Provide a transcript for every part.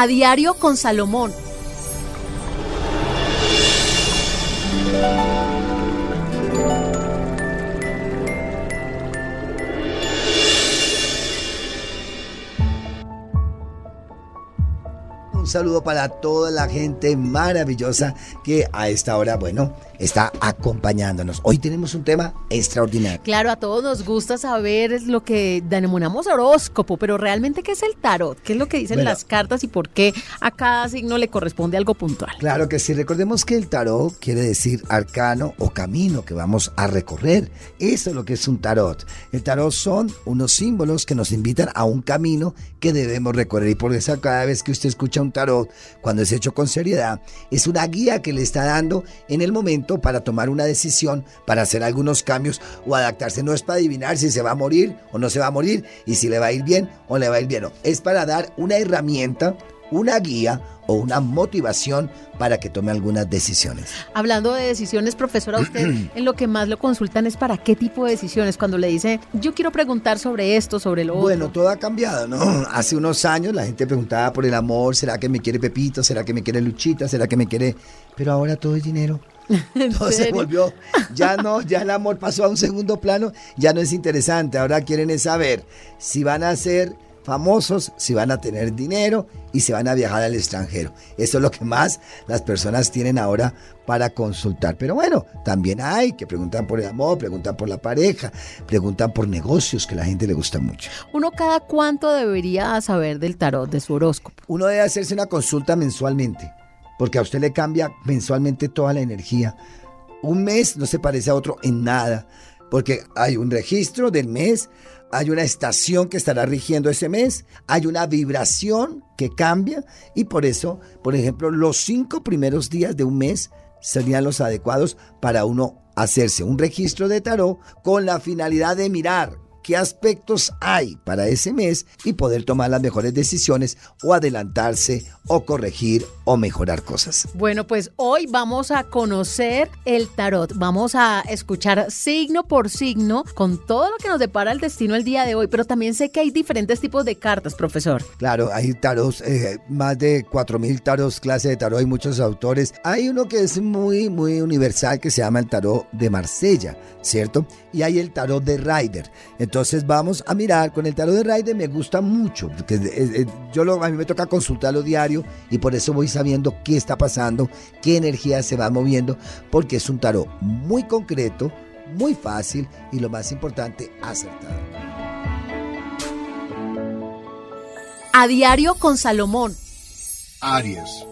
A diario con Salomón. Saludo para toda la gente maravillosa que a esta hora, bueno, está acompañándonos. Hoy tenemos un tema extraordinario. Claro, a todos nos gusta saber lo que denominamos horóscopo, pero realmente ¿qué es el tarot? ¿Qué es lo que dicen Bueno. las cartas y por qué a cada signo le corresponde algo puntual? Claro que sí, recordemos que el tarot quiere decir arcano o camino que vamos a recorrer. Eso es lo que es un tarot. El tarot son unos símbolos que nos invitan a un camino que debemos recorrer. Y por eso cada vez que usted escucha un tarot, cuando es hecho con seriedad, es una guía que le está dando en el momento para tomar una decisión, para hacer algunos cambios o adaptarse. No es para adivinar si se va a morir o no se va a morir y si le va a ir bien o le va a ir bien. No, es para dar una herramienta, una guía o una motivación para que tome algunas decisiones. Hablando de decisiones, profesora, usted en lo que más lo consultan es para qué tipo de decisiones. Cuando le dice, yo quiero preguntar sobre esto, sobre lo Bueno, otro. todo ha cambiado, ¿no? Hace unos años la gente preguntaba por el amor, ¿será que me quiere Pepito? ¿Será que me quiere Luchita? ¿Será que me quiere? Pero ahora todo es dinero. Todo se volvió, ya no, ya el amor pasó a un segundo plano, ya no es interesante. Ahora quieren es saber si van a ser famosos, si van a tener dinero y si van a viajar al extranjero. Eso es lo que más las personas tienen ahora para consultar. Pero bueno, también hay que preguntan por el amor, preguntan por la pareja, preguntan por negocios que a la gente le gusta mucho. Uno cada cuánto debería saber del tarot, de su horóscopo. Uno debe hacerse una consulta mensualmente, porque a usted le cambia mensualmente toda la energía. Un mes no se parece a otro en nada, porque hay un registro del mes, hay una estación que estará rigiendo ese mes, hay una vibración que cambia y por eso, por ejemplo, los cinco primeros días de un mes serían los adecuados para uno hacerse un registro de tarot con la finalidad de mirar qué aspectos hay para ese mes y poder tomar las mejores decisiones o adelantarse o corregir o mejorar cosas. Bueno, pues hoy vamos a conocer el tarot. Vamos a escuchar signo por signo con todo lo que nos depara el destino el día de hoy. Pero también sé que hay diferentes tipos de cartas, profesor. Claro, hay tarots, eh, más de 4.000 tarots, clase de tarot, hay muchos autores. Hay uno que es muy, muy universal que se llama el tarot de Marsella, ¿cierto? Y hay el tarot de. Entonces vamos a mirar con el tarot de Rider, me gusta mucho, porque yo lo- a mí me toca consultarlo diario y por eso voy sabiendo qué está pasando, qué energía se va moviendo, porque es un tarot muy concreto, muy fácil y lo más importante, acertado. A diario con Salomón. Aries.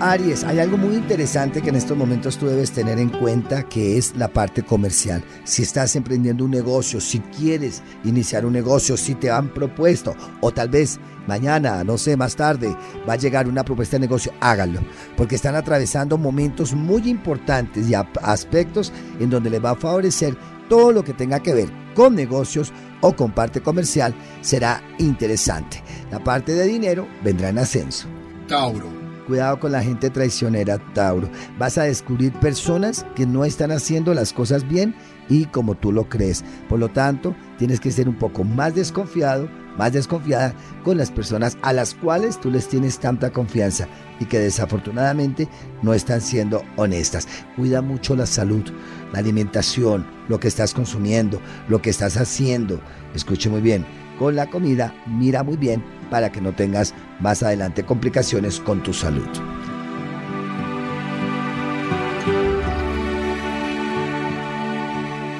Aries, hay algo muy interesante que en estos momentos tú debes tener en cuenta que es la parte comercial. Si estás emprendiendo un negocio, si quieres iniciar un negocio, si te han propuesto o tal vez mañana, no sé, más tarde va a llegar una propuesta de negocio, háganlo, porque están atravesando momentos muy importantes y aspectos en donde les va a favorecer todo lo que tenga que ver con negocios o con parte comercial será interesante. La parte de dinero vendrá en ascenso. Tauro. Cuidado con la gente traicionera, Tauro. Vas a descubrir personas que no están haciendo las cosas bien y como tú lo crees. Por lo tanto, tienes que ser un poco más desconfiado, más desconfiada con las personas a las cuales tú les tienes tanta confianza y que desafortunadamente no están siendo honestas. Cuida mucho la salud, la alimentación, lo que estás consumiendo, lo que estás haciendo. Escuche muy bien, con la comida mira muy bien para que no tengas más adelante complicaciones con tu salud.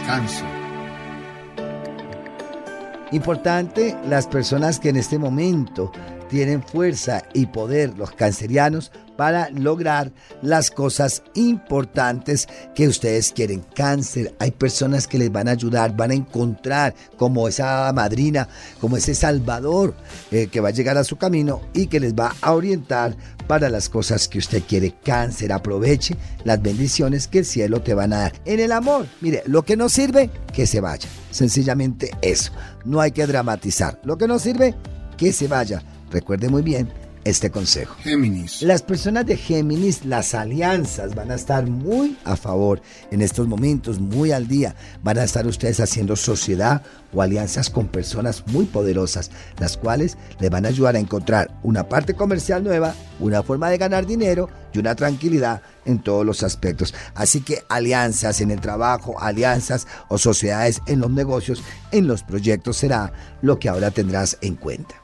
Cáncer. Importante las personas que en este momento tienen fuerza y poder, los cancerianos, para lograr las cosas importantes que ustedes quieren. Cáncer, hay personas que les van a ayudar, van a encontrar como esa madrina, como ese salvador eh, que va a llegar a su camino y que les va a orientar para las cosas que usted quiere. Cáncer, aproveche las bendiciones que el cielo te van a dar. En el amor, mire, lo que no sirve, que se vaya. Sencillamente eso. No hay que dramatizar. Lo que no sirve, que se vaya. Recuerde muy bien este consejo. Géminis. Las personas de Géminis, las alianzas van a estar muy a favor en estos momentos, muy al día. Van a estar ustedes haciendo sociedad o alianzas con personas muy poderosas, las cuales les van a ayudar a encontrar una parte comercial nueva, una forma de ganar dinero y una tranquilidad en todos los aspectos. Así que alianzas en el trabajo, alianzas o sociedades en los negocios, en los proyectos será lo que ahora tendrás en cuenta.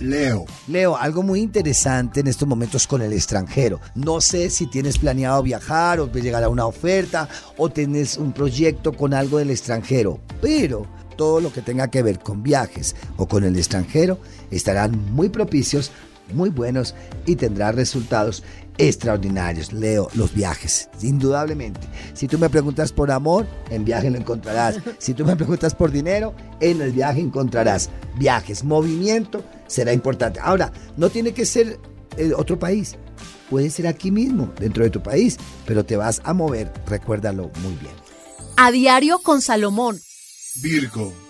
Leo. Leo, algo muy interesante en estos momentos con el extranjero. No sé si tienes planeado viajar o llegar a una oferta o tienes un proyecto con algo del extranjero, pero todo lo que tenga que ver con viajes o con el extranjero estarán muy propicios, muy buenos y tendrán resultados extraordinarios. Leo, los viajes, indudablemente. Si tú me preguntas por amor, en viaje lo encontrarás. Si tú me preguntas por dinero, en el viaje encontrarás viajes. Movimiento será importante. Ahora, no tiene que ser eh, otro país. Puede ser aquí mismo, dentro de tu país, pero te vas a mover, recuérdalo muy bien. A diario con Salomón. Virgo.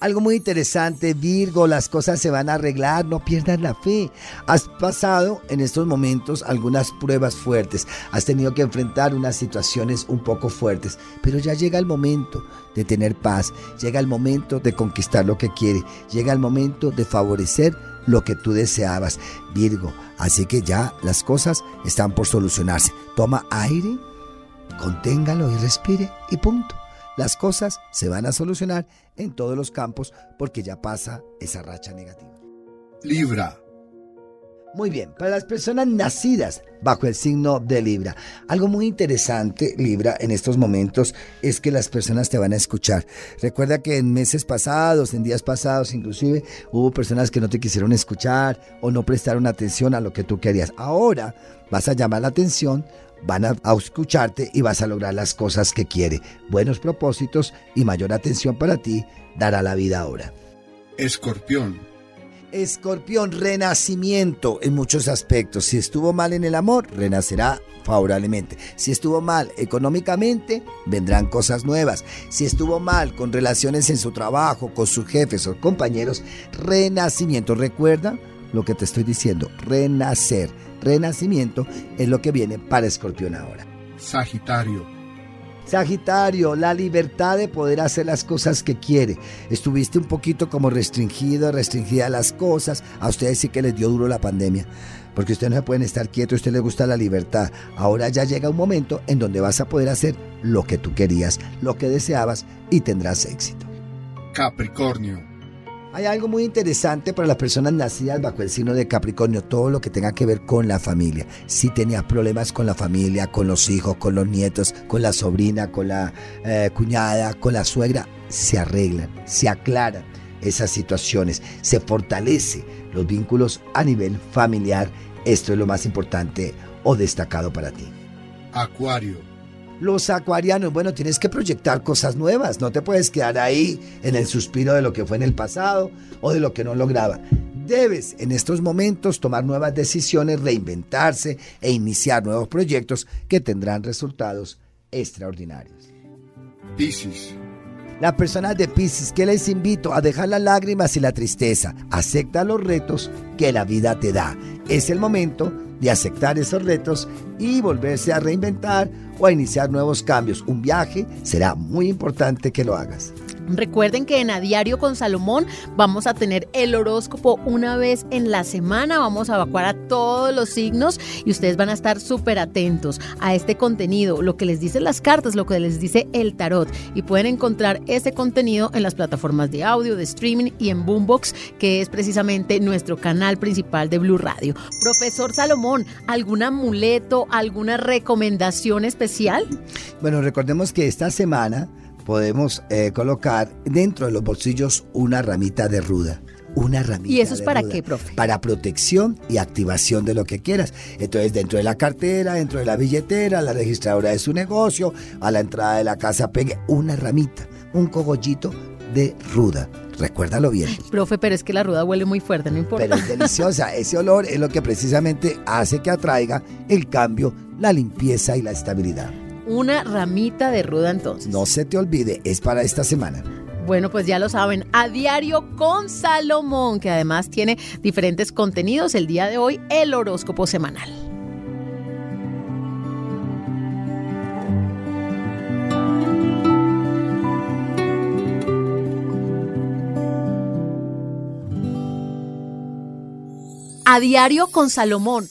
Algo muy interesante, Virgo, las cosas se van a arreglar, no pierdas la fe. Has pasado en estos momentos algunas pruebas fuertes, has tenido que enfrentar unas situaciones un poco fuertes, pero ya llega el momento de tener paz, llega el momento de conquistar lo que quiere, llega el momento de favorecer lo que tú deseabas, Virgo. Así que ya las cosas están por solucionarse. Toma aire, conténgalo y respire y punto las cosas se van a solucionar en todos los campos porque ya pasa esa racha negativa. Libra. Muy bien, para las personas nacidas bajo el signo de Libra, algo muy interesante, Libra, en estos momentos es que las personas te van a escuchar. Recuerda que en meses pasados, en días pasados inclusive, hubo personas que no te quisieron escuchar o no prestaron atención a lo que tú querías. Ahora vas a llamar la atención van a, escucharte y vas a lograr las cosas que quiere. Buenos propósitos y mayor atención para ti dará la vida ahora. Escorpión. Escorpión, renacimiento en muchos aspectos. Si estuvo mal en el amor, renacerá favorablemente. Si estuvo mal económicamente, vendrán cosas nuevas. Si estuvo mal con relaciones en su trabajo, con sus jefes o compañeros, renacimiento. Recuerda lo que te estoy diciendo, renacer renacimiento es lo que viene para Escorpión ahora. Sagitario. Sagitario, la libertad de poder hacer las cosas que quiere. Estuviste un poquito como restringido, restringida las cosas. A ustedes sí que les dio duro la pandemia. Porque ustedes no se pueden estar quietos, a usted les gusta la libertad. Ahora ya llega un momento en donde vas a poder hacer lo que tú querías, lo que deseabas y tendrás éxito. Capricornio. Hay algo muy interesante para las personas nacidas bajo el signo de Capricornio, todo lo que tenga que ver con la familia. Si tenías problemas con la familia, con los hijos, con los nietos, con la sobrina, con la eh, cuñada, con la suegra, se arreglan, se aclaran esas situaciones, se fortalece los vínculos a nivel familiar. Esto es lo más importante o destacado para ti. Acuario. Los acuarianos, bueno, tienes que proyectar cosas nuevas, no te puedes quedar ahí en el suspiro de lo que fue en el pasado o de lo que no lograba. Debes en estos momentos tomar nuevas decisiones, reinventarse e iniciar nuevos proyectos que tendrán resultados extraordinarios. Piscis. La persona de Piscis, que les invito a dejar las lágrimas y la tristeza. Acepta los retos que la vida te da. Es el momento de aceptar esos retos y volverse a reinventar o a iniciar nuevos cambios. Un viaje será muy importante que lo hagas. Recuerden que en A Diario con Salomón vamos a tener el horóscopo una vez en la semana. Vamos a evacuar a todos los signos y ustedes van a estar súper atentos a este contenido, lo que les dicen las cartas, lo que les dice el tarot. Y pueden encontrar ese contenido en las plataformas de audio, de streaming y en Boombox, que es precisamente nuestro canal principal de Blue Radio. Profesor Salomón, ¿algún amuleto, alguna recomendación especial? Bueno, recordemos que esta semana podemos eh, colocar dentro de los bolsillos una ramita de ruda. Una ramita. ¿Y eso es para qué, profe? Para protección y activación de lo que quieras. Entonces, dentro de la cartera, dentro de la billetera, la registradora de su negocio, a la entrada de la casa, pegue una ramita, un cogollito de ruda. Recuérdalo bien. Profe, pero es que la ruda huele muy fuerte, no importa. Pero es deliciosa. Ese olor es lo que precisamente hace que atraiga el cambio, la limpieza y la estabilidad una ramita de ruda entonces. No se te olvide, es para esta semana. Bueno, pues ya lo saben, a diario con Salomón, que además tiene diferentes contenidos. El día de hoy, el horóscopo semanal. A diario con Salomón